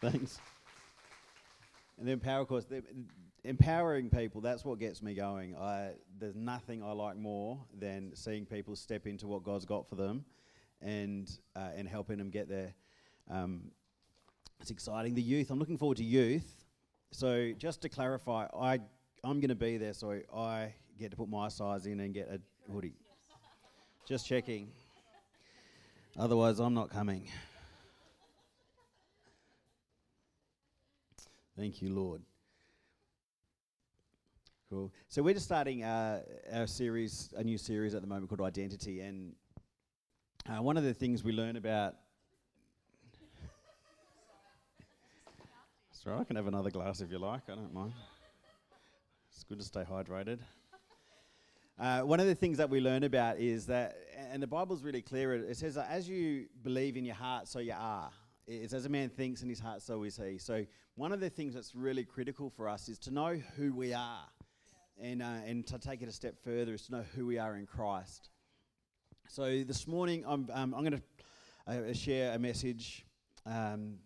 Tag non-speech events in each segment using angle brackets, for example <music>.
Thanks. And the empower course, empowering people, that's what gets me going. I, there's nothing I like more than seeing people step into what God's got for them and, uh, and helping them get there. Um, it's exciting. The youth, I'm looking forward to youth. So just to clarify, I, I'm going to be there, so I get to put my size in and get a hoodie. Just checking. Otherwise, I'm not coming. Thank you, Lord. Cool. So we're just starting uh, our series, a new series at the moment called Identity, and uh, one of the things we learn about. Sorry, I can have another glass if you like. I don't mind. It's good to stay hydrated. Uh, one of the things that we learn about is that, and the Bible's really clear. It says that as you believe in your heart, so you are. It's as a man thinks in his heart, so is he. So one of the things that's really critical for us is to know who we are and, uh, and to take it a step further is to know who we are in Christ. So this morning, I'm, um, I'm going to uh, share a message, um,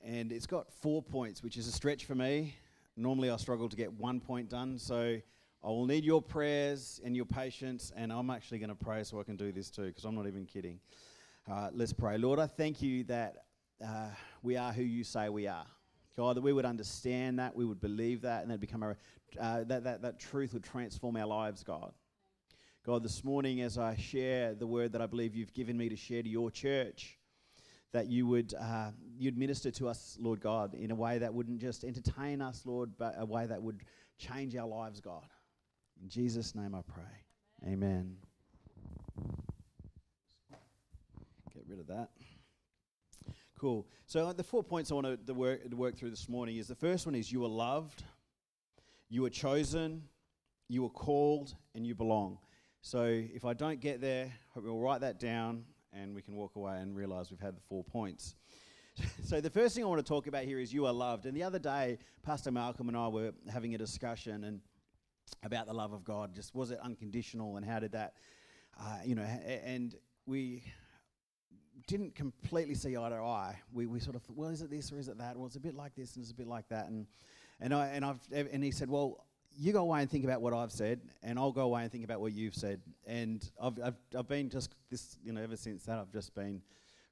and it's got four points, which is a stretch for me. Normally, I struggle to get one point done, so I will need your prayers and your patience, and I'm actually going to pray so I can do this too, because I'm not even kidding. Uh, let's pray. Lord, I thank you that uh, we are who you say we are. God, that we would understand that, we would believe that, and that become a, uh, that, that, that truth would transform our lives, God. God, this morning as I share the word that I believe you've given me to share to your church, that you would uh, you'd minister to us, Lord God, in a way that wouldn't just entertain us, Lord, but a way that would change our lives, God. In Jesus' name I pray. Amen. Get rid of that. Cool. So the four points I want to work, to work through this morning is the first one is you are loved, you are chosen, you are called, and you belong. So if I don't get there, hope we'll write that down and we can walk away and realize we've had the four points. <laughs> so the first thing I want to talk about here is you are loved. And the other day, Pastor Malcolm and I were having a discussion and about the love of God. Just was it unconditional and how did that, uh, you know, and we didn't completely see eye to eye. We, we sort of, thought, well, is it this or is it that? Well, it's a bit like this and it's a bit like that. And, and, I, and, I've, and he said, well, you go away and think about what I've said, and I'll go away and think about what you've said. And I've, I've, I've been just this, you know, ever since that, I've just been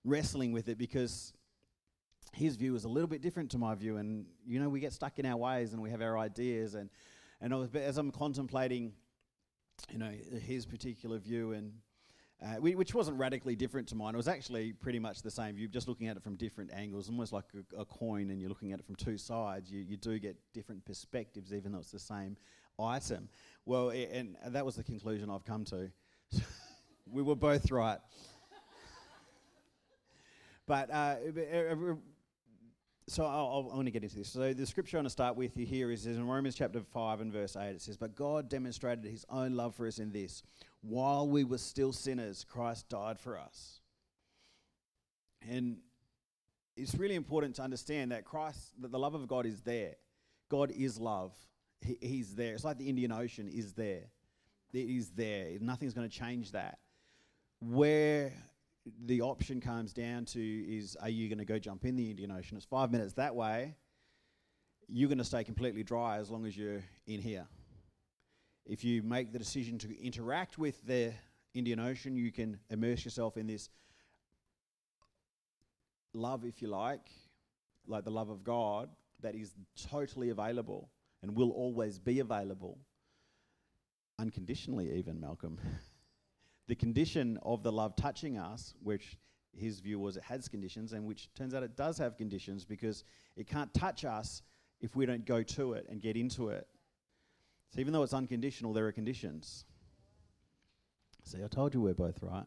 wrestling with it because his view is a little bit different to my view. And, you know, we get stuck in our ways and we have our ideas. And, and was, as I'm contemplating, you know, his particular view and uh, which wasn't radically different to mine. It was actually pretty much the same view, just looking at it from different angles, almost like a, a, coin, and you're looking at it from two sides. You, you do get different perspectives, even though it's the same item. Well, and that was the conclusion I've come to. <laughs> we were both right. <laughs> but uh, so I'll, i to get into this. So the scripture I want to start with you here is, is in Romans chapter 5 and verse 8. It says, But God demonstrated his own love for us in this. While we were still sinners, Christ died for us. And it's really important to understand that Christ, that the love of God is there. God is love. He, he's there. It's like the Indian Ocean is there. It is there. Nothing's going to change that. Where the option comes down to is are you going to go jump in the Indian Ocean? It's five minutes that way. You're going to stay completely dry as long as you're in here. If you make the decision to interact with the Indian Ocean, you can immerse yourself in this love, if you like, like the love of God, that is totally available and will always be available, unconditionally, even, Malcolm. <laughs> the condition of the love touching us, which his view was it has conditions, and which turns out it does have conditions because it can't touch us if we don't go to it and get into it. So even though it's unconditional, there are conditions. See, I told you we're both right.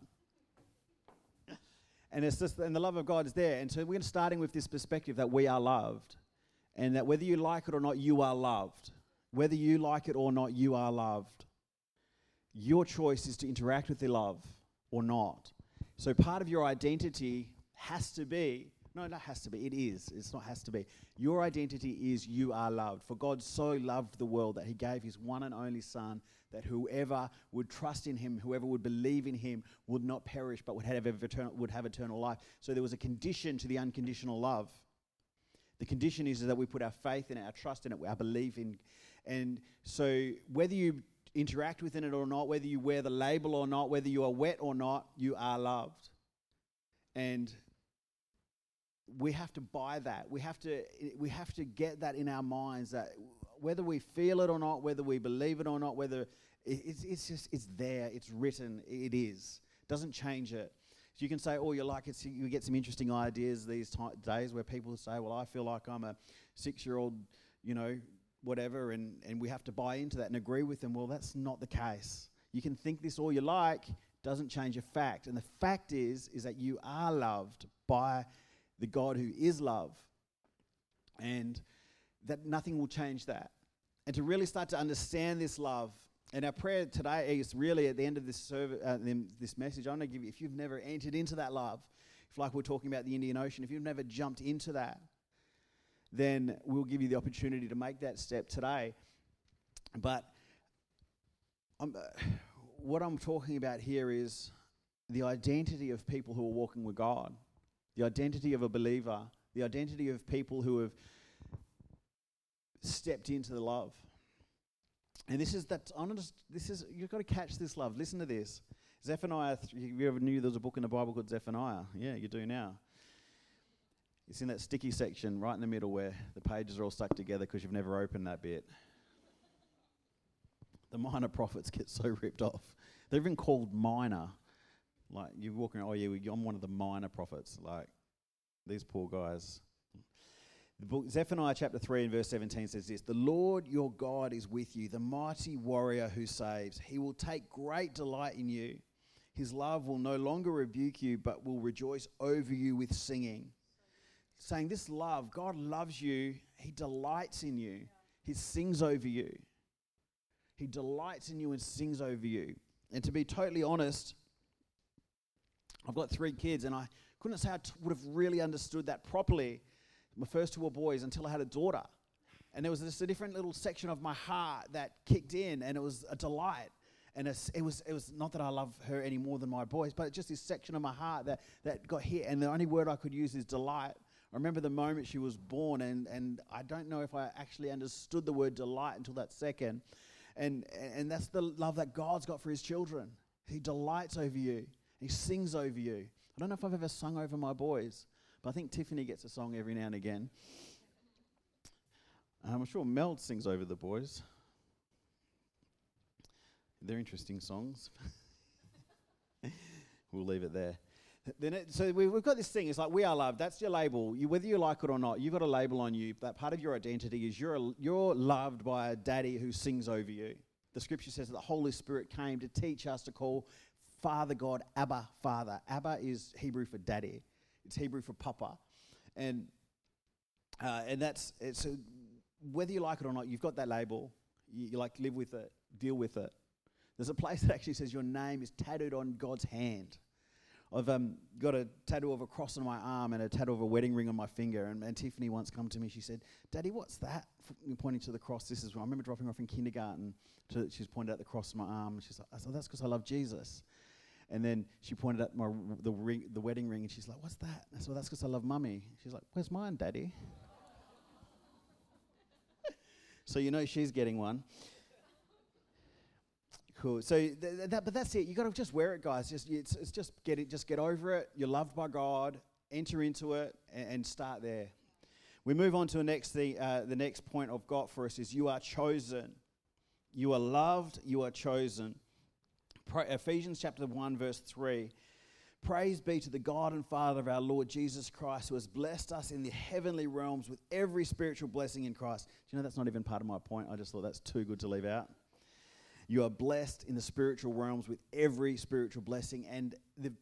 and it's just, and the love of God is there. And so we're starting with this perspective that we are loved, and that whether you like it or not, you are loved. Whether you like it or not, you are loved. Your choice is to interact with the love or not. So part of your identity has to be no, that has to be. It is. It's not has to be. Your identity is you are loved. For God so loved the world that he gave his one and only Son, that whoever would trust in him, whoever would believe in him, would not perish, but would have eternal, would have eternal life. So there was a condition to the unconditional love. The condition is that we put our faith in it, our trust in it, our belief in. And so whether you interact within it or not, whether you wear the label or not, whether you are wet or not, you are loved. And we have to buy that. We have to we have to get that in our minds that whether we feel it or not, whether we believe it or not, whether it's, it's just it's there, it's written, it is. Doesn't change it. So you can say all oh, you like. It's, you get some interesting ideas these days where people say, "Well, I feel like I'm a six-year-old, you know, whatever," and and we have to buy into that and agree with them. Well, that's not the case. You can think this all you like, doesn't change a fact. And the fact is, is that you are loved by the God who is love, and that nothing will change that. And to really start to understand this love, and our prayer today is really at the end of this service, uh, this message. I'm going to give you, if you've never entered into that love, if like we're talking about the Indian Ocean, if you've never jumped into that, then we'll give you the opportunity to make that step today. But uh, what I'm talking about here is the identity of people who are walking with God the identity of a believer, the identity of people who have stepped into the love. And this is that honest, this is you've got to catch this love. Listen to this. Zephaniah, you ever knew there was a book in the Bible called Zephaniah? Yeah, you do now. It's in that sticky section right in the middle where the pages are all stuck together because you've never opened that bit. The minor prophets get so ripped off. They're even called minor like you're walking around, oh yeah, I'm one of the minor prophets. Like these poor guys. The book Zephaniah chapter 3 and verse 17 says this The Lord your God is with you, the mighty warrior who saves. He will take great delight in you. His love will no longer rebuke you, but will rejoice over you with singing. Saying, This love, God loves you, He delights in you, He sings over you. He delights in you and sings over you. And to be totally honest, I've got three kids, and I couldn't say I t- would have really understood that properly. My first two were boys until I had a daughter. And there was just a different little section of my heart that kicked in, and it was a delight. And it was, it was not that I love her any more than my boys, but just this section of my heart that, that got hit. And the only word I could use is delight. I remember the moment she was born, and, and I don't know if I actually understood the word delight until that second. And, and that's the love that God's got for his children. He delights over you. He sings over you. I don't know if I've ever sung over my boys, but I think Tiffany gets a song every now and again. Um, I'm sure Mel sings over the boys. They're interesting songs. <laughs> we'll leave it there. Then it, so we, have got this thing. It's like we are loved. That's your label. You, whether you like it or not, you've got a label on you. That part of your identity is you're you're loved by a daddy who sings over you. The scripture says that the Holy Spirit came to teach us to call Father God, Abba, Father. Abba is Hebrew for daddy. It's Hebrew for papa, and uh, and that's a, whether you like it or not. You've got that label. You, you like live with it, deal with it. There's a place <laughs> that actually says your name is tattooed on God's hand. I've um, got a tattoo of a cross on my arm and a tattoo of a wedding ring on my finger. And, and Tiffany once come to me, she said, Daddy, what's that? F- pointing to the cross. This is, when I remember dropping her off in kindergarten. To, she's pointed out the cross on my arm. She's like, said, that's because I love Jesus. And then she pointed at my the ring, the wedding ring, and she's like, "What's that?" I said, well, "That's because I love mummy." She's like, "Where's mine, daddy?" <laughs> so you know she's getting one. Cool. So th- that, but that's it. You got to just wear it, guys. Just it's, it's just get it. Just get over it. You're loved by God. Enter into it and, and start there. We move on to the next thing. Uh, the next point I've got for us is you are chosen. You are loved. You are chosen. Ephesians chapter 1, verse 3. Praise be to the God and Father of our Lord Jesus Christ, who has blessed us in the heavenly realms with every spiritual blessing in Christ. Do you know that's not even part of my point? I just thought that's too good to leave out. You are blessed in the spiritual realms with every spiritual blessing, and the,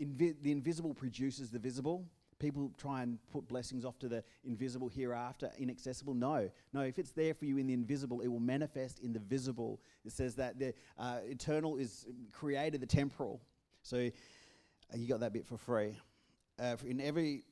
invi- the invisible produces the visible people try and put blessings off to the invisible hereafter, inaccessible. No, no. If it's there for you in the invisible, it will manifest in the visible. It says that the uh, eternal is created the temporal. So uh, you got that bit for free. Uh, in every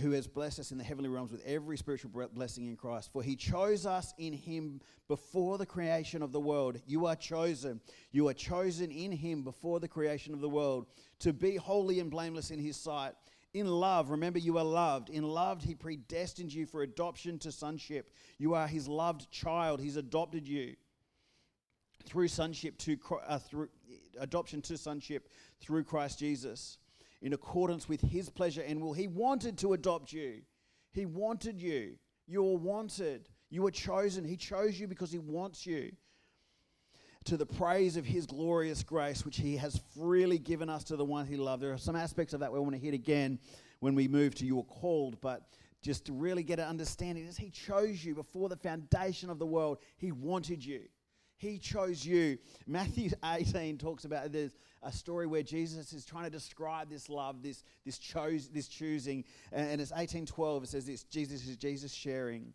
who has blessed us in the heavenly realms with every spiritual blessing in Christ. For he chose us in him before the creation of the world. You are chosen. You are chosen in him before the creation of the world to be holy and blameless in his sight. In love, remember you are loved. In love, he predestined you for adoption to sonship. You are his loved child. He's adopted you through sonship to uh, through adoption to sonship through Christ Jesus in accordance with his pleasure and will. He wanted to adopt you. He wanted you. You were wanted. You were chosen. He chose you because he wants you to the praise of his glorious grace, which he has freely given us to the one he loved. There are some aspects of that we want to hit again when we move to you called, but just to really get an understanding is he chose you before the foundation of the world. He wanted you. He chose you. Matthew 18 talks about there's a story where Jesus is trying to describe this love, this, this, chose, this choosing. And it's 1812. It says this Jesus is Jesus sharing.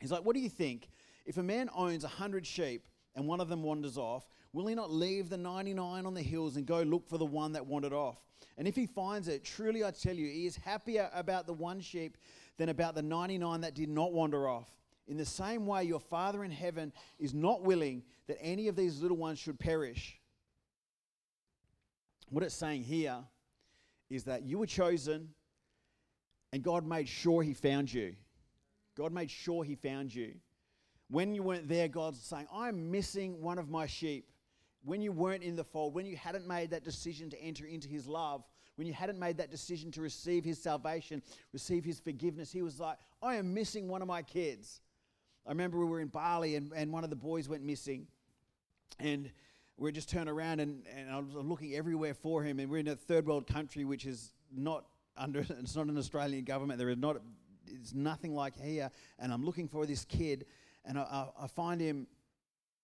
He's like, What do you think? If a man owns a hundred sheep and one of them wanders off, will he not leave the 99 on the hills and go look for the one that wandered off? And if he finds it, truly I tell you, he is happier about the one sheep than about the 99 that did not wander off. In the same way, your Father in heaven is not willing that any of these little ones should perish. What it's saying here is that you were chosen and God made sure He found you. God made sure He found you. When you weren't there, God's saying, I'm missing one of my sheep. When you weren't in the fold, when you hadn't made that decision to enter into His love, when you hadn't made that decision to receive His salvation, receive His forgiveness, He was like, I am missing one of my kids. I remember we were in Bali and, and one of the boys went missing. And we just turned around and, and I was looking everywhere for him. And we're in a third world country, which is not under, it's not an Australian government. There is not, it's nothing like here. And I'm looking for this kid and I, I, find him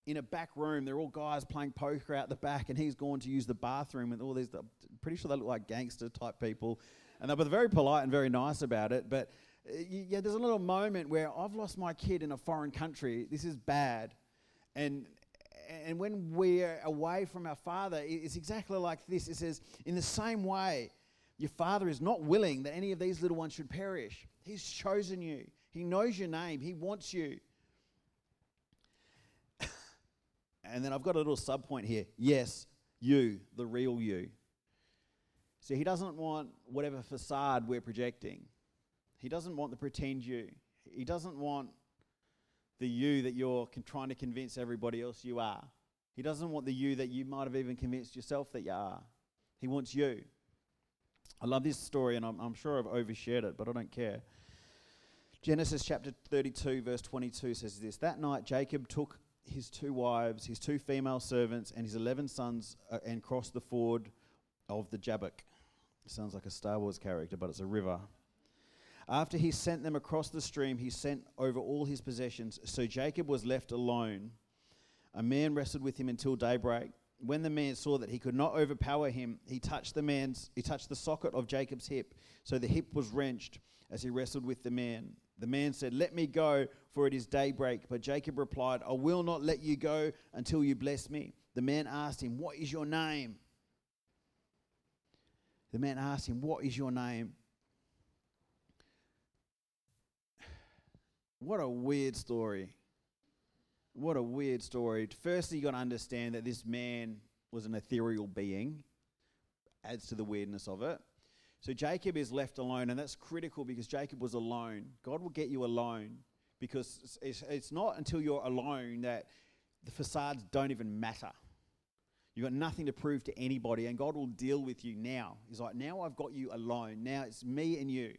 in a back room. They're all guys playing poker out the back, and he's gone to use the bathroom with all these. I'm pretty sure they look like gangster type people, and they were very polite and very nice about it. But uh, yeah, there's a little moment where I've lost my kid in a foreign country. This is bad, and and when we're away from our Father, it's exactly like this. It says, in the same way, your Father is not willing that any of these little ones should perish. He's chosen you. He knows your name. He wants you. And then I've got a little sub point here. Yes, you, the real you. See, he doesn't want whatever facade we're projecting. He doesn't want the pretend you. He doesn't want the you that you're trying to convince everybody else you are. He doesn't want the you that you might have even convinced yourself that you are. He wants you. I love this story, and I'm, I'm sure I've overshared it, but I don't care. Genesis chapter 32, verse 22 says this That night Jacob took his two wives, his two female servants, and his 11 sons uh, and crossed the ford of the Jabbok. Sounds like a Star Wars character, but it's a river. After he sent them across the stream, he sent over all his possessions. So Jacob was left alone. A man wrestled with him until daybreak. When the man saw that he could not overpower him, he touched the man's he touched the socket of Jacob's hip. So the hip was wrenched as he wrestled with the man. The man said, Let me go, for it is daybreak. But Jacob replied, I will not let you go until you bless me. The man asked him, What is your name? The man asked him, What is your name? <sighs> What a weird story. What a weird story. Firstly, you got to understand that this man was an ethereal being, adds to the weirdness of it. So Jacob is left alone, and that's critical because Jacob was alone. God will get you alone because it's, it's not until you're alone that the facades don't even matter. You've got nothing to prove to anybody, and God will deal with you now. He's like, now I've got you alone. Now it's me and you.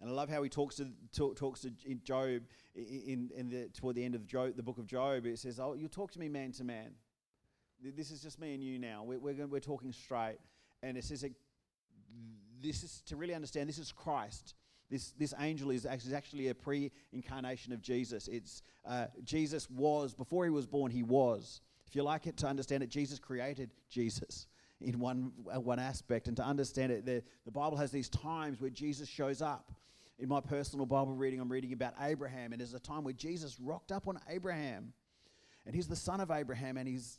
And I love how he talks to talk, talks to Job in, in the toward the end of Job, the book of Job. It says, "Oh, you talk to me man to man. This is just me and you now. We're we're, we're talking straight." And it says this is to really understand this is Christ. This, this angel is actually a pre incarnation of Jesus. It's, uh, Jesus was, before he was born, he was. If you like it to understand it, Jesus created Jesus in one, uh, one aspect. And to understand it, the, the Bible has these times where Jesus shows up. In my personal Bible reading, I'm reading about Abraham, and there's a time where Jesus rocked up on Abraham. And he's the son of Abraham, and he's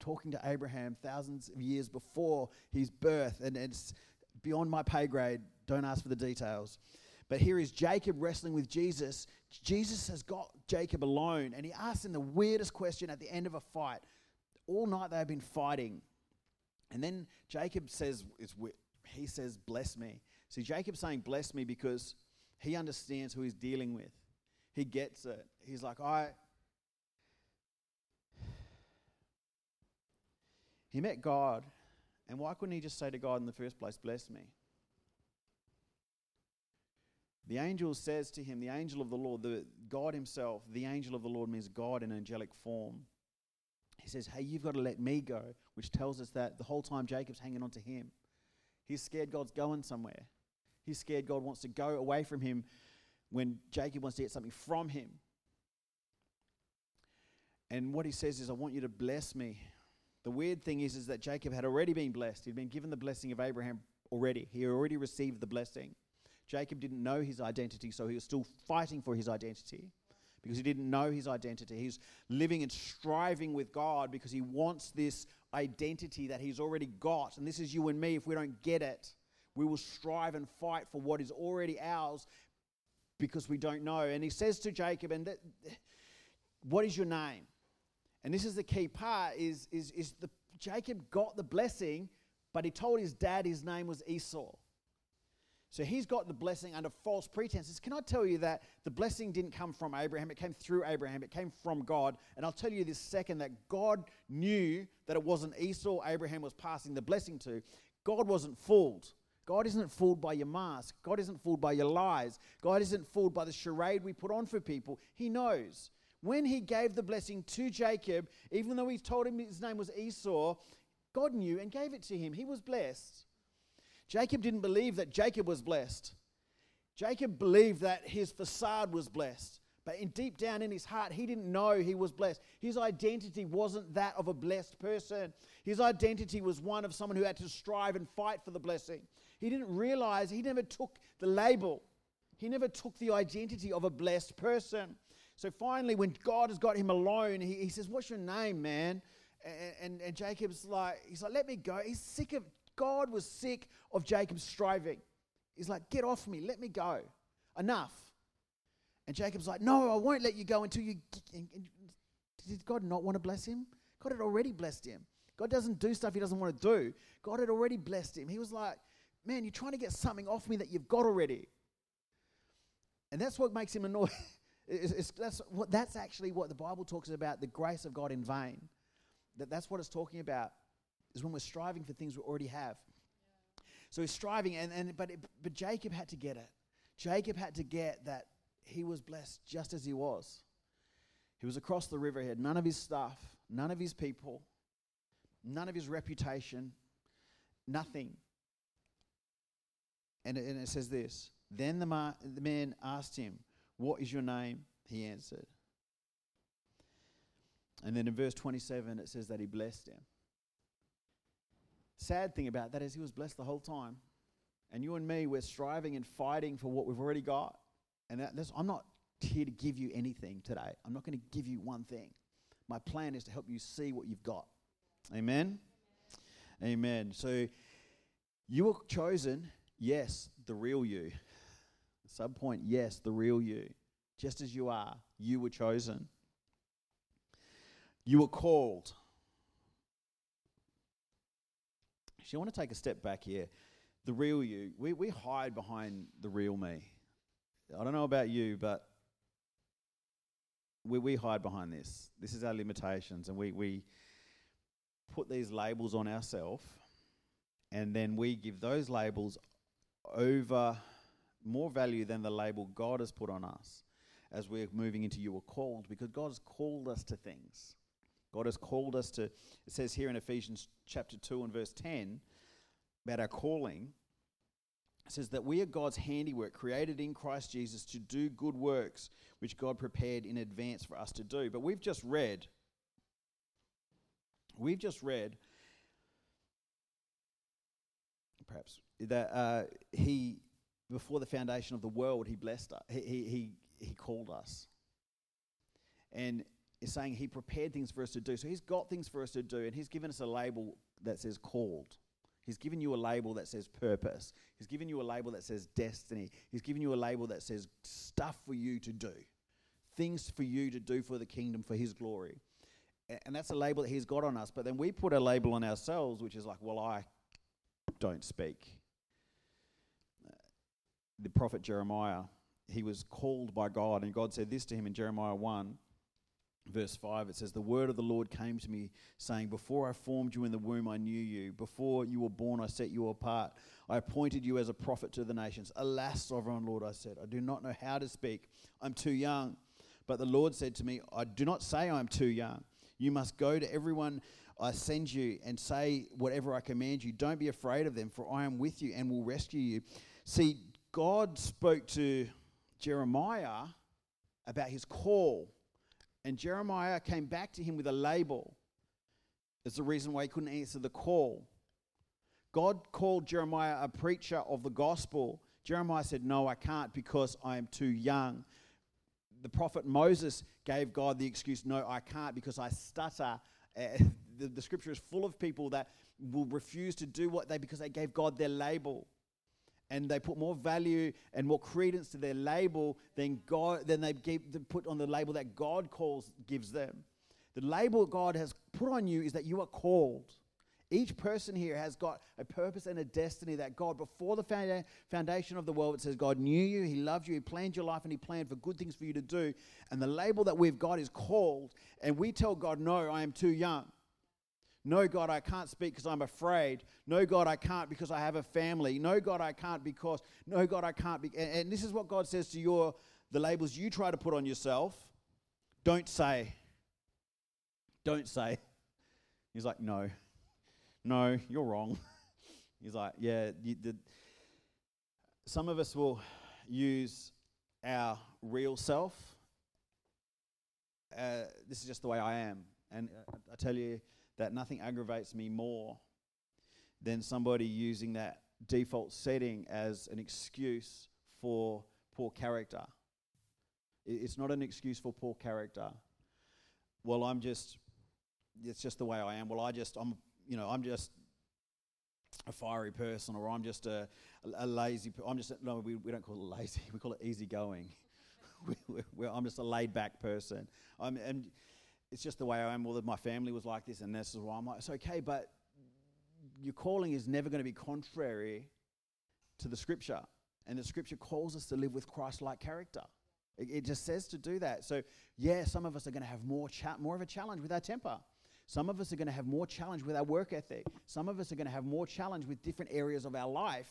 talking to Abraham thousands of years before his birth. And it's beyond my pay grade. Don't ask for the details. But here is Jacob wrestling with Jesus. Jesus has got Jacob alone, and he asks him the weirdest question at the end of a fight. All night they have been fighting. And then Jacob says, he says, bless me. See, Jacob's saying, Bless me because he understands who he's dealing with. He gets it. He's like, I. He met God, and why couldn't he just say to God in the first place, Bless me? The angel says to him, the angel of the Lord, the God himself, the angel of the Lord means God in angelic form. He says, Hey, you've got to let me go, which tells us that the whole time Jacob's hanging on to him. He's scared God's going somewhere. He's scared God wants to go away from him when Jacob wants to get something from him. And what he says is, I want you to bless me. The weird thing is, is that Jacob had already been blessed. He'd been given the blessing of Abraham already. He already received the blessing. Jacob didn't know his identity, so he was still fighting for his identity because he didn't know his identity. He's living and striving with God because he wants this identity that he's already got. And this is you and me. If we don't get it, we will strive and fight for what is already ours because we don't know. And he says to Jacob, and that, what is your name? And this is the key part is, is, is the, Jacob got the blessing, but he told his dad his name was Esau. So he's got the blessing under false pretenses. Can I tell you that the blessing didn't come from Abraham? It came through Abraham. It came from God. And I'll tell you this second that God knew that it wasn't Esau Abraham was passing the blessing to. God wasn't fooled. God isn't fooled by your mask. God isn't fooled by your lies. God isn't fooled by the charade we put on for people. He knows. When he gave the blessing to Jacob, even though he told him his name was Esau, God knew and gave it to him. He was blessed. Jacob didn't believe that Jacob was blessed. Jacob believed that his facade was blessed. But in deep down in his heart, he didn't know he was blessed. His identity wasn't that of a blessed person. His identity was one of someone who had to strive and fight for the blessing. He didn't realize, he never took the label, he never took the identity of a blessed person. So finally, when God has got him alone, he, he says, What's your name, man? And, and, and Jacob's like, He's like, Let me go. He's sick of God was sick of Jacob's striving. He's like, Get off me, let me go. Enough. And Jacob's like, No, I won't let you go until you. Did God not want to bless him? God had already blessed him. God doesn't do stuff he doesn't want to do. God had already blessed him. He was like, Man, you're trying to get something off me that you've got already. And that's what makes him annoyed. <laughs> it's, it's, that's, what, that's actually what the Bible talks about the grace of God in vain. That, that's what it's talking about is when we're striving for things we already have. Yeah. So he's striving, and, and but, it, but Jacob had to get it. Jacob had to get that he was blessed just as he was. He was across the river, he had none of his stuff, none of his people, none of his reputation, nothing. And it, and it says this Then the, ma- the man asked him, What is your name? He answered. And then in verse 27, it says that he blessed him. Sad thing about that is he was blessed the whole time. And you and me, we're striving and fighting for what we've already got. And that, I'm not here to give you anything today. I'm not going to give you one thing. My plan is to help you see what you've got. Amen? Amen. So you were chosen, yes, the real you. Sub point, yes, the real you. Just as you are, you were chosen. You were called. Actually, I want to take a step back here. The real you, we, we hide behind the real me. I don't know about you, but we, we hide behind this. This is our limitations, and we, we put these labels on ourselves, and then we give those labels over more value than the label God has put on us as we're moving into you are called, because God has called us to things. God has called us to, it says here in Ephesians chapter 2 and verse 10 about our calling. It says that we are God's handiwork, created in Christ Jesus to do good works, which God prepared in advance for us to do. But we've just read, we've just read, perhaps, that uh, He, before the foundation of the world, He blessed us, He, he, he, he called us. And is saying he prepared things for us to do. So he's got things for us to do, and he's given us a label that says called. He's given you a label that says purpose. He's given you a label that says destiny. He's given you a label that says stuff for you to do, things for you to do for the kingdom, for his glory. And that's a label that he's got on us. But then we put a label on ourselves, which is like, well, I don't speak. Uh, the prophet Jeremiah, he was called by God, and God said this to him in Jeremiah 1, verse 5. It says, The word of the Lord came to me, saying, Before I formed you in the womb, I knew you. Before you were born, I set you apart. I appointed you as a prophet to the nations. Alas, sovereign Lord, I said, I do not know how to speak. I'm too young. But the Lord said to me, I do not say I'm too young. You must go to everyone I send you and say whatever I command you. Don't be afraid of them, for I am with you and will rescue you. See, God spoke to Jeremiah about his call, and Jeremiah came back to him with a label. It's the reason why he couldn't answer the call. God called Jeremiah a preacher of the gospel. Jeremiah said, No, I can't because I am too young. The prophet Moses gave God the excuse, No, I can't because I stutter. Eh, The, the scripture is full of people that will refuse to do what they because they gave God their label and they put more value and more credence to their label than God than they put on the label that God calls gives them. The label God has put on you is that you are called. Each person here has got a purpose and a destiny that God, before the foundation of the world, it says God knew you, He loved you, He planned your life, and He planned for good things for you to do. And the label that we've got is called. And we tell God, No, I am too young. No, God, I can't speak because I'm afraid. No, God, I can't because I have a family. No, God, I can't because. No, God, I can't. Be, and, and this is what God says to your the labels you try to put on yourself. Don't say. Don't say. He's like, no, no, you're wrong. <laughs> He's like, yeah. Some of us will use our real self. Uh, this is just the way I am, and uh, I tell you that nothing aggravates me more than somebody using that default setting as an excuse for poor character. It's not an excuse for poor character. Well, I'm just, it's just the way I am. Well, I just, I'm, you know, I'm just a fiery person or I'm just a, a, lazy, I'm just, no, we, we don't call it lazy, <laughs> we call it easygoing. <laughs> we, I'm just a laid back person. I'm, and it's just the way I am. Well, my family was like this, and this is why I'm like, it's okay, but your calling is never going to be contrary to the scripture. And the scripture calls us to live with Christ like character. It, it, just says to do that. So, yeah, some of us are going to have more, cha- more of a challenge with our temper. Some of us are going to have more challenge with our work ethic. Some of us are going to have more challenge with different areas of our life.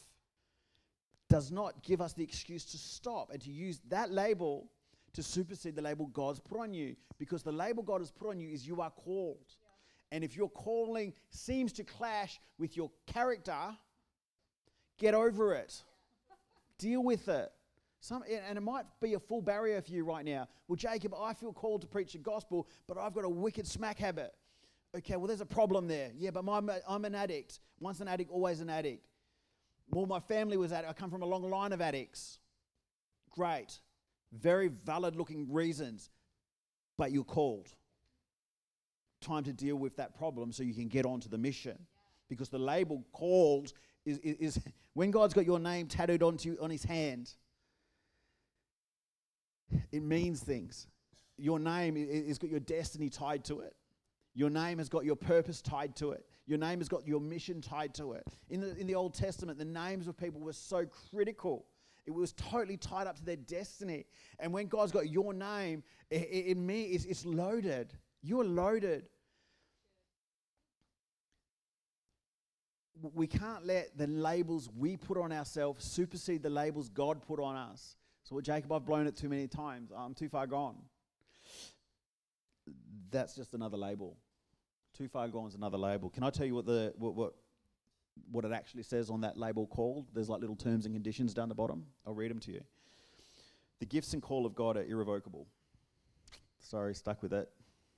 Does not give us the excuse to stop and to use that label to supersede the label God's put on you because the label God has put on you is you are called. Yeah. And if your calling seems to clash with your character, get over it. <laughs> Deal with it. Some, and it might be a full barrier for you right now. Well, Jacob, I feel called to preach the gospel, but I've got a wicked smack habit. Okay, well, there's a problem there. Yeah, but my, I'm an addict. Once an addict, always an addict. Well, my family was addict. I come from a long line of addicts. Great very valid looking reasons, but you're called. Time to deal with that problem so you can get on to the mission. Because the label called is, is, is when God's got your name tattooed onto on his hand, it means things. Your name has got your destiny tied to it. Your name has got your purpose tied to it. Your name has got your mission tied to it. In the, in the Old Testament, the names of people were so critical it was totally tied up to their destiny. And when God's got your name, in me, it's, it's loaded. You're loaded. We can't let the labels we put on ourselves supersede the labels God put on us. So, Jacob, I've blown it too many times. I'm too far gone. That's just another label. Too far gone is another label. Can I tell you what the what, what what it actually says on that label called. There's like little terms and conditions down the bottom. I'll read them to you. The gifts and call of God are irrevocable. Sorry, stuck with it.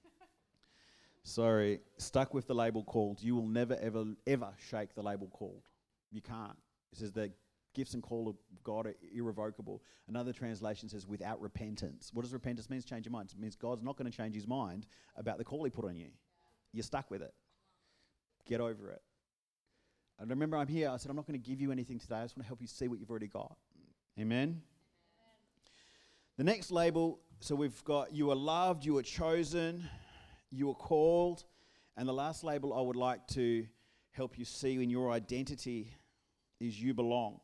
<laughs> Sorry, stuck with the label called. You will never, ever, ever shake the label called. You can't. It says the gifts and call of God are irrevocable. Another translation says without repentance. What does repentance mean? Change your mind. It means God's not going to change his mind about the call he put on you. You're stuck with it. Get over it. And remember, I'm here. I said, I'm not going to give you anything today. I just want to help you see what you've already got. Amen? Amen? The next label so we've got you are loved, you are chosen, you are called. And the last label I would like to help you see in your identity is you belong.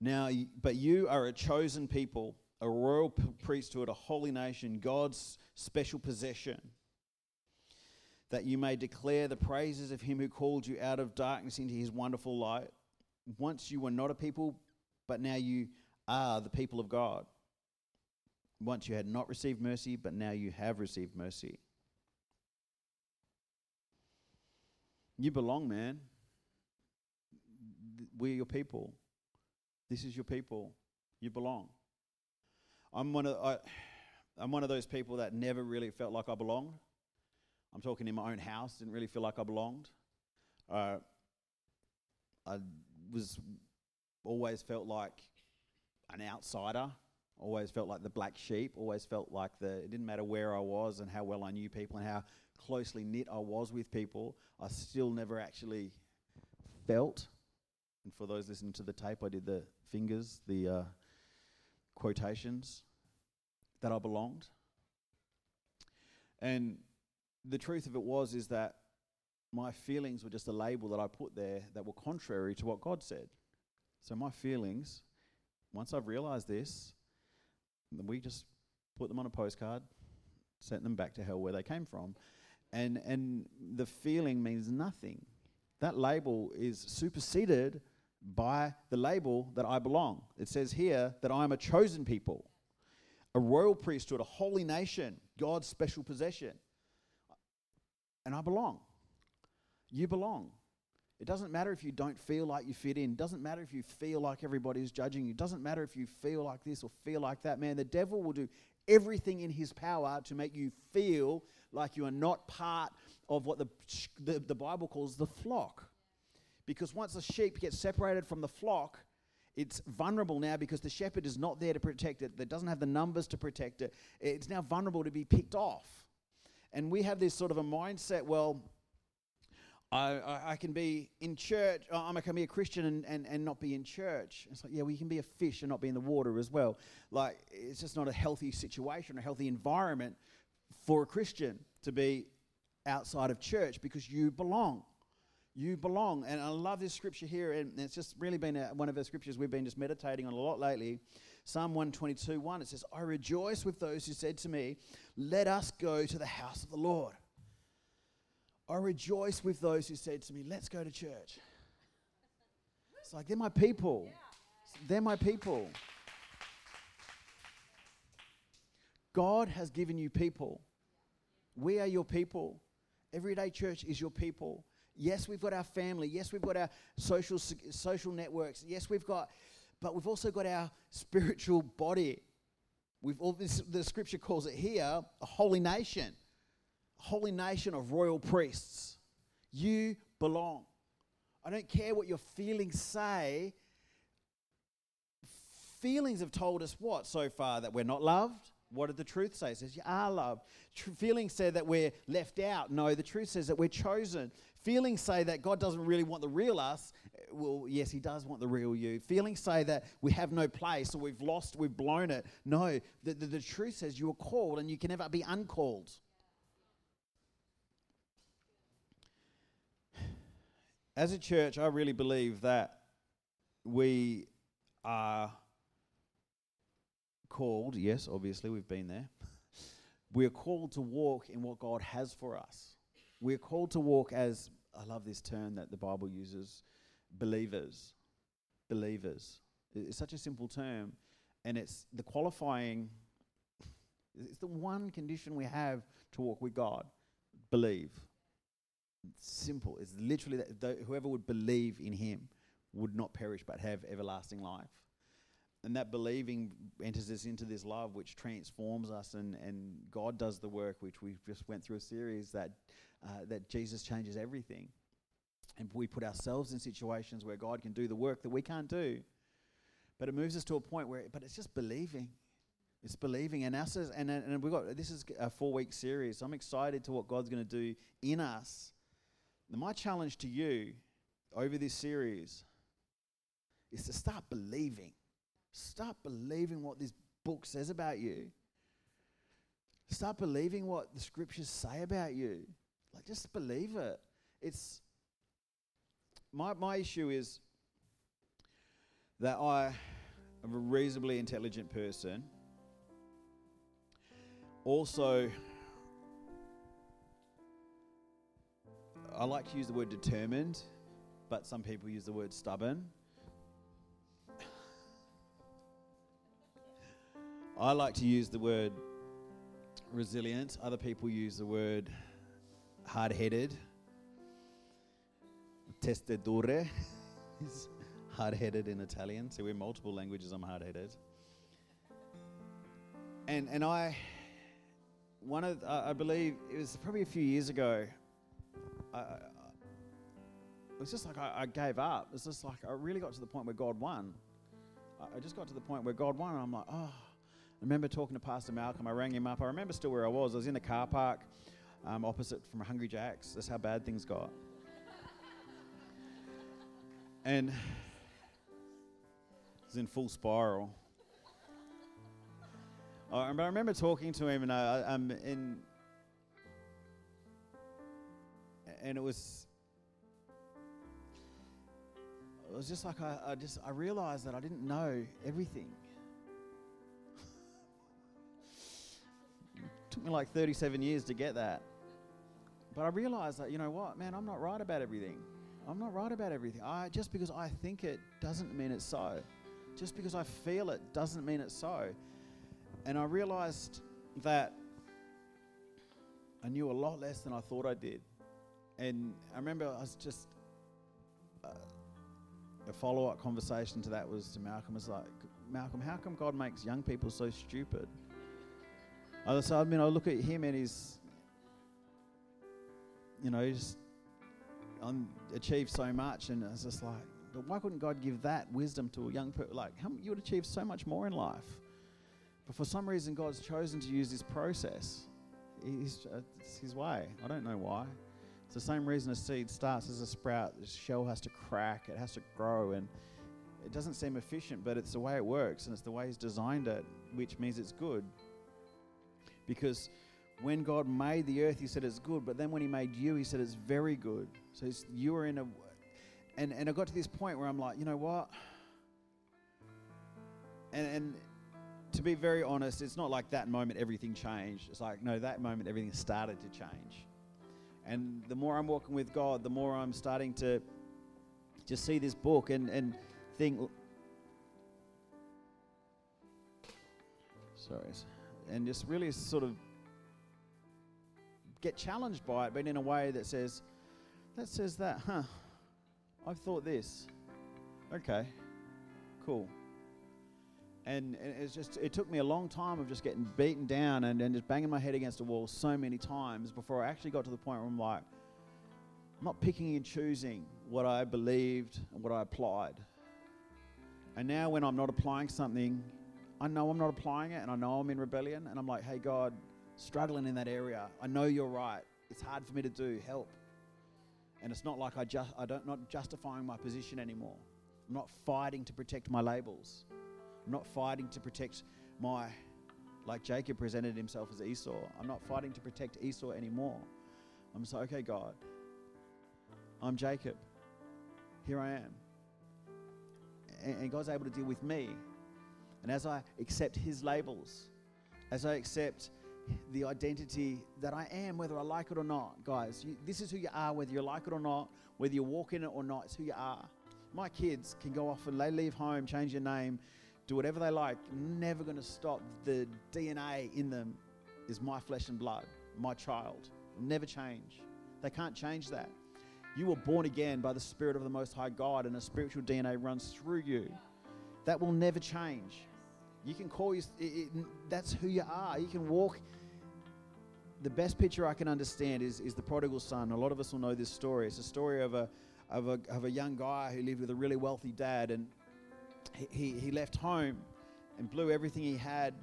Now, but you are a chosen people, a royal priesthood, a holy nation, God's special possession, that you may declare the praises of him who called you out of darkness into his wonderful light. Once you were not a people, but now you are the people of God. Once you had not received mercy, but now you have received mercy. You belong, man. We're your people. This is your people. You belong. I'm one of I, I'm one of those people that never really felt like I belonged. I'm talking in my own house. Didn't really feel like I belonged. Uh, I was always felt like an outsider. Always felt like the black sheep. Always felt like the. It didn't matter where I was and how well I knew people and how closely knit I was with people. I still never actually felt. And for those listening to the tape, I did the fingers, the uh, quotations that I belonged. And the truth of it was is that my feelings were just a label that I put there that were contrary to what God said. So my feelings, once I've realized this, we just put them on a postcard, sent them back to hell where they came from. And and the feeling means nothing. That label is superseded by the label that I belong. It says here that I am a chosen people, a royal priesthood, a holy nation, God's special possession. And I belong. You belong. It doesn't matter if you don't feel like you fit in. It doesn't matter if you feel like everybody's judging you. It doesn't matter if you feel like this or feel like that. Man, the devil will do everything in his power to make you feel like you are not part of what the, the, the Bible calls the flock. Because once a sheep gets separated from the flock, it's vulnerable now because the shepherd is not there to protect it. That doesn't have the numbers to protect it. It's now vulnerable to be picked off. And we have this sort of a mindset, well, I, I, can be in church, I can be a Christian and, and, and not be in church. It's like, yeah, well, you can be a fish and not be in the water as well. Like, it's just not a healthy situation, a healthy environment for a Christian to be outside of church because you belong. You belong. And I love this scripture here, and it's just really been a, one of the scriptures we've been just meditating on a lot lately. Psalm 122 1, it says, I rejoice with those who said to me, Let us go to the house of the Lord. I rejoice with those who said to me, Let's go to church. It's like, they're my people. They're my people. God has given you people. We are your people. Everyday church is your people. Yes, we've got our family. Yes, we've got our social social networks. Yes, we've got, but we've also got our spiritual body. We've all this, the scripture calls it here a holy nation, a holy nation of royal priests. You belong. I don't care what your feelings say. Feelings have told us what so far that we're not loved. What did the truth say? It says you are loved. Tr- feelings say that we're left out. No, the truth says that we're chosen. Feelings say that God doesn't really want the real us. Well, yes, He does want the real you. Feelings say that we have no place or we've lost, we've blown it. No, the, the, the truth says you are called and you can never be uncalled. As a church, I really believe that we are called, yes, obviously, we've been there. We are called to walk in what God has for us. We are called to walk as, I love this term that the Bible uses, believers. Believers. It's such a simple term, and it's the qualifying, <laughs> it's the one condition we have to walk with God believe. Simple. It's literally that th- whoever would believe in Him would not perish but have everlasting life and that believing enters us into this love which transforms us and, and god does the work which we just went through a series that uh, that jesus changes everything and we put ourselves in situations where god can do the work that we can't do but it moves us to a point where but it's just believing it's believing and us as, and, and we've got this is a four week series i'm excited to what god's going to do in us now my challenge to you over this series is to start believing Start believing what this book says about you. Start believing what the scriptures say about you. Like, just believe it. It's my, my issue is that I am a reasonably intelligent person. Also, I like to use the word determined, but some people use the word stubborn. I like to use the word resilient. Other people use the word hard headed. Testedore is hard headed in Italian. So we're multiple languages, I'm hard headed. And, and I, one of, I believe it was probably a few years ago, I, I, it was just like I, I gave up. It's just like I really got to the point where God won. I, I just got to the point where God won, and I'm like, oh. I remember talking to Pastor Malcolm. I rang him up. I remember still where I was. I was in a car park um, opposite from Hungry Jack's. That's how bad things got. And was in full spiral. I, remember talking to him, and I, I'm in, and it was, it was just like I, I just I realized that I didn't know everything. <laughs> took me like 37 years to get that. But I realized that, you know what, man, I'm not right about everything. I'm not right about everything. I, just because I think it doesn't mean it's so. Just because I feel it doesn't mean it's so. And I realized that I knew a lot less than I thought I did. And I remember I was just, uh, a follow up conversation to that was to Malcolm was like, Malcolm, how come God makes young people so stupid? I so I mean, I look at him and he's, you know, he's um, achieved so much, and I was just like, but why couldn't God give that wisdom to a young person? Like, how, you would achieve so much more in life. But for some reason, God's chosen to use this process. He's, uh, it's His way. I don't know why. It's the same reason a seed starts as a sprout. The shell has to crack, it has to grow, and it doesn't seem efficient, but it's the way it works, and it's the way He's designed it, which means it's good. Because when God made the earth, He said it's good, but then when He made you, He said it's very good. So you are in a. And, and I got to this point where I'm like, you know what? And, and to be very honest, it's not like that moment everything changed. It's like, no, that moment everything started to change. And the more I'm walking with God, the more I'm starting to just see this book and, and think. Sorry and just really sort of get challenged by it, but in a way that says, that says that, huh? I've thought this. Okay, cool. And, and it's just, it took me a long time of just getting beaten down and, and just banging my head against the wall so many times before I actually got to the point where I'm like, I'm not picking and choosing what I believed and what I applied. And now when I'm not applying something, I know I'm not applying it and I know I'm in rebellion. And I'm like, hey, God, struggling in that area. I know you're right. It's hard for me to do. Help. And it's not like I just I don't not justifying my position anymore. I'm not fighting to protect my labels. I'm not fighting to protect my like Jacob presented himself as Esau. I'm not fighting to protect Esau anymore. I'm like, okay, God, I'm Jacob. Here I am. And, and God's able to deal with me and as I accept His labels, as I accept the identity that I am, whether I like it or not, guys, you, this is who you are, whether you like it or not, whether you walk in it or not, it's who you are. My kids can go off and they leave home, change their name, do whatever they like. Never going to stop. The DNA in them is my flesh and blood, my child. Never change. They can't change that. You were born again by the Spirit of the Most High God, and a spiritual DNA runs through you. That will never change. You can call you, it, it, that's who you are. You can walk. The best picture I can understand is, is the prodigal son. A lot of us will know this story. It's a story of a, of a, of a young guy who lived with a really wealthy dad, and he, he, he left home and blew everything he had.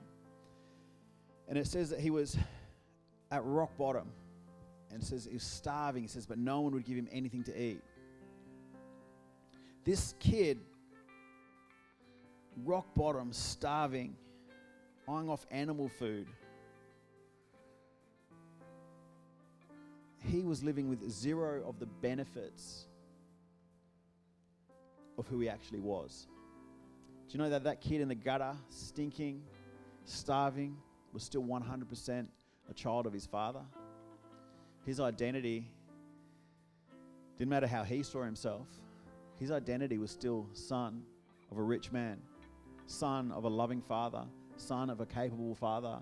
And it says that he was at rock bottom. And it says he was starving. He says, but no one would give him anything to eat. This kid rock bottom, starving, eyeing off animal food. He was living with zero of the benefits of who he actually was. Do you know that that kid in the gutter, stinking, starving, was still 100% a child of his father? His identity didn't matter how he saw himself, his identity was still son of a rich man, son of a loving father, son of a capable father.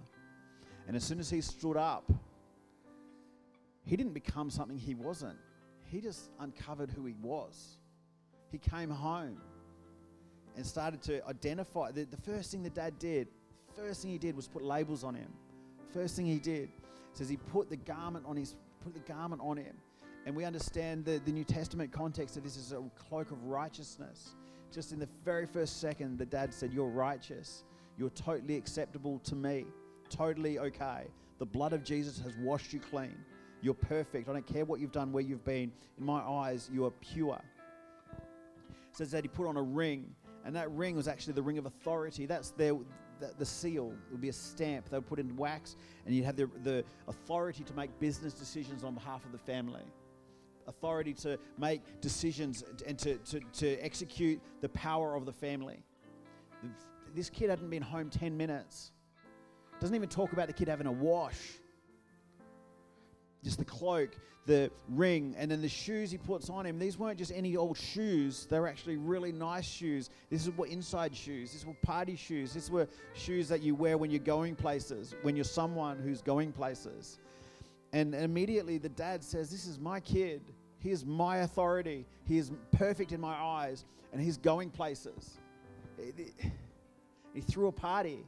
And as soon as he stood up, he didn't become something he wasn't. He just uncovered who he was. He came home and started to identify. The, the first thing the dad did, first thing he did was put labels on him. First thing he did says he put the garment on his put the garment on him. And we understand the, the New Testament context of this is a cloak of righteousness. Just in the very first second, the dad said, You're righteous. You're totally acceptable to me. Totally okay. The blood of Jesus has washed you clean. You're perfect. I don't care what you've done, where you've been. In my eyes, you are pure. It says that he put on a ring, and that ring was actually the ring of authority. That's their the, the, seal. It would be a stamp. They would put in wax, and you'd have the, the authority to make business decisions on behalf of the family authority to make decisions and to, to, to execute the power of the family. This kid hadn't been home 10 minutes. Doesn't even talk about the kid having a wash. Just the cloak, the ring, and then the shoes he puts on him. These weren't just any old shoes. They were actually really nice shoes. This is what inside shoes. These were party shoes. These were shoes that you wear when you're going places, when you're someone who's going places. And immediately the dad says, This is my kid. He is my authority. He is perfect in my eyes, and he's going places. He threw a party.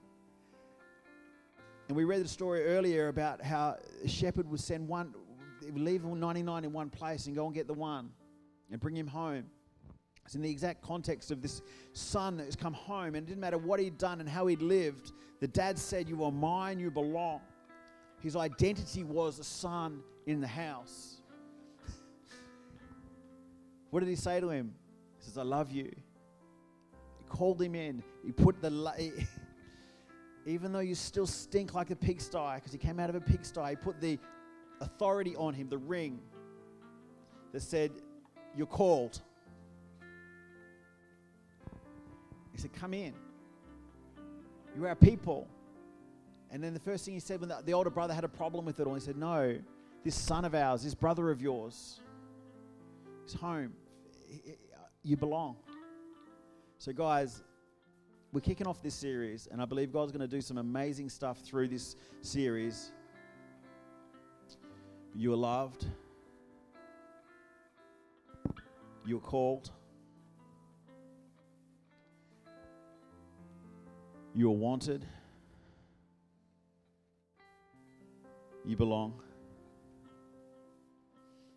And we read the story earlier about how a shepherd would send one, leave 99 in one place and go and get the one and bring him home. It's in the exact context of this son that has come home, and it didn't matter what he'd done and how he'd lived. The dad said, You are mine, you belong. His identity was a son in the house. <laughs> What did he say to him? He says, I love you. He called him in. He put the, even though you still stink like a pigsty, because he came out of a pigsty, he put the authority on him, the ring that said, You're called. He said, Come in. You're our people. And then the first thing he said when the, the older brother had a problem with it all, he said, No, this son of ours, this brother of yours, is home you belong. So, guys, we're kicking off this series, and I believe God's going to do some amazing stuff through this series. You are loved, you are called, you are wanted, you belong.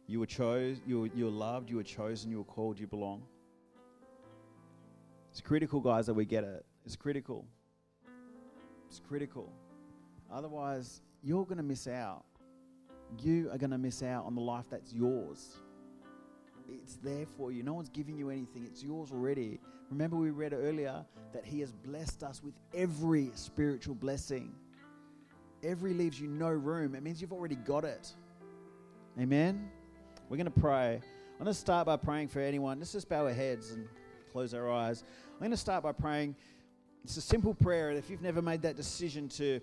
You were chosen. you were, loved, you were chosen, you were called, you belong. It's critical, guys, that we get it. It's critical. It's critical. Otherwise, you're going to miss out. You are going to miss out on the life that's yours. It's there for you. No one's giving you anything, it's yours already. Remember, we read earlier that He has blessed us with every spiritual blessing. Every leaves you no room. It means you've already got it. Amen. We're going to pray. I'm going to start by praying for anyone. Let's just bow our heads and close our eyes. I'm going to start by praying. It's a simple prayer. And if you've never made that decision to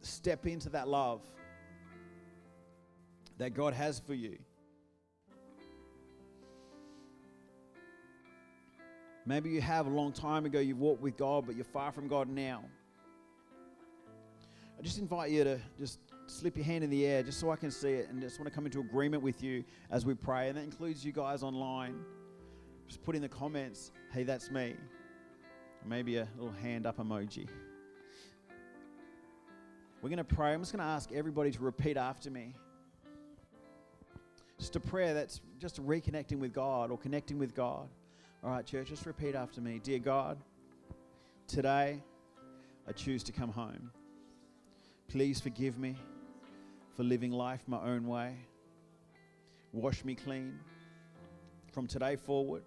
step into that love that God has for you, maybe you have a long time ago, you've walked with God, but you're far from God now. I just invite you to just slip your hand in the air just so I can see it and just want to come into agreement with you as we pray. And that includes you guys online. Just put in the comments, hey, that's me. Maybe a little hand up emoji. We're going to pray. I'm just going to ask everybody to repeat after me. Just a prayer that's just reconnecting with God or connecting with God. All right, church, just repeat after me. Dear God, today I choose to come home. Please forgive me for living life my own way. Wash me clean. From today forward,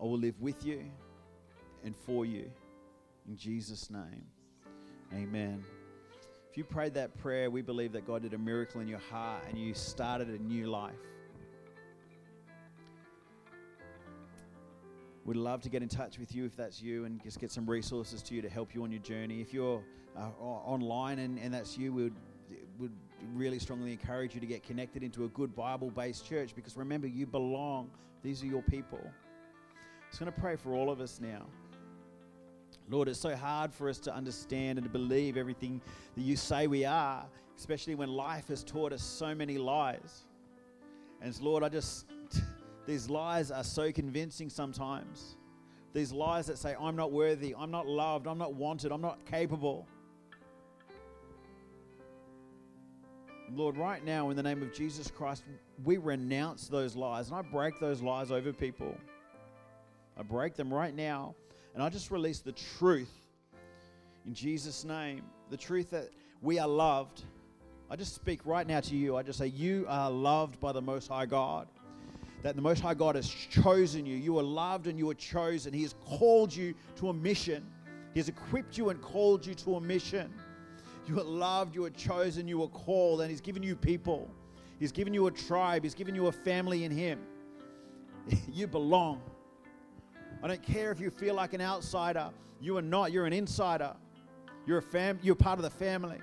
I will live with you and for you. In Jesus' name, amen. If you prayed that prayer, we believe that God did a miracle in your heart and you started a new life. We'd love to get in touch with you if that's you and just get some resources to you to help you on your journey. If you're uh, online and, and that's you, we would, would really strongly encourage you to get connected into a good Bible based church because remember, you belong. These are your people. Just going to pray for all of us now. Lord, it's so hard for us to understand and to believe everything that you say we are, especially when life has taught us so many lies. And Lord, I just, <laughs> these lies are so convincing sometimes. These lies that say, I'm not worthy, I'm not loved, I'm not wanted, I'm not capable. Lord, right now, in the name of Jesus Christ, we renounce those lies and I break those lies over people. I break them right now and I just release the truth in Jesus' name the truth that we are loved. I just speak right now to you. I just say, You are loved by the Most High God. That the Most High God has chosen you. You are loved and you are chosen. He has called you to a mission. He has equipped you and called you to a mission. You are loved, you are chosen, you are called, and He's given you people. He's given you a tribe, He's given you a family in Him. <laughs> you belong. I don't care if you feel like an outsider. You are not. You're an insider. You're a fam. You're part of the family.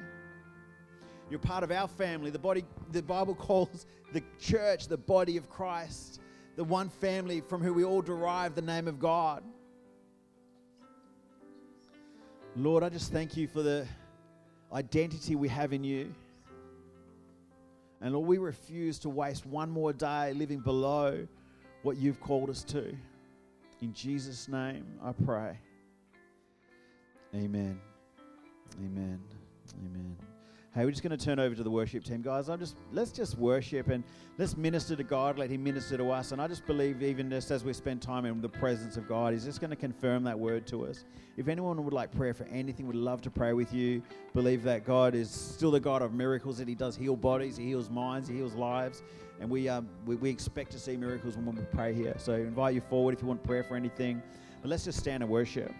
You're part of our family. The body. The Bible <laughs> calls the church the body of Christ, the one family from who we all derive the name of God. Lord, I just thank you for the identity we have in you. And Lord, we refuse to waste one more day living below what you've called us to. In Jesus' name, I pray. Amen. Amen. Amen. Hey, we're just going to turn over to the worship team, guys. I'm just let's just worship and let's minister to God. Let Him minister to us. And I just believe, even just as we spend time in the presence of God, He's just going to confirm that word to us. If anyone would like prayer for anything, we'd love to pray with you. Believe that God is still the God of miracles. That He does heal bodies, He heals minds, He heals lives. And we, um, we, we expect to see miracles when we pray here. So invite you forward if you want prayer for anything. But let's just stand and worship.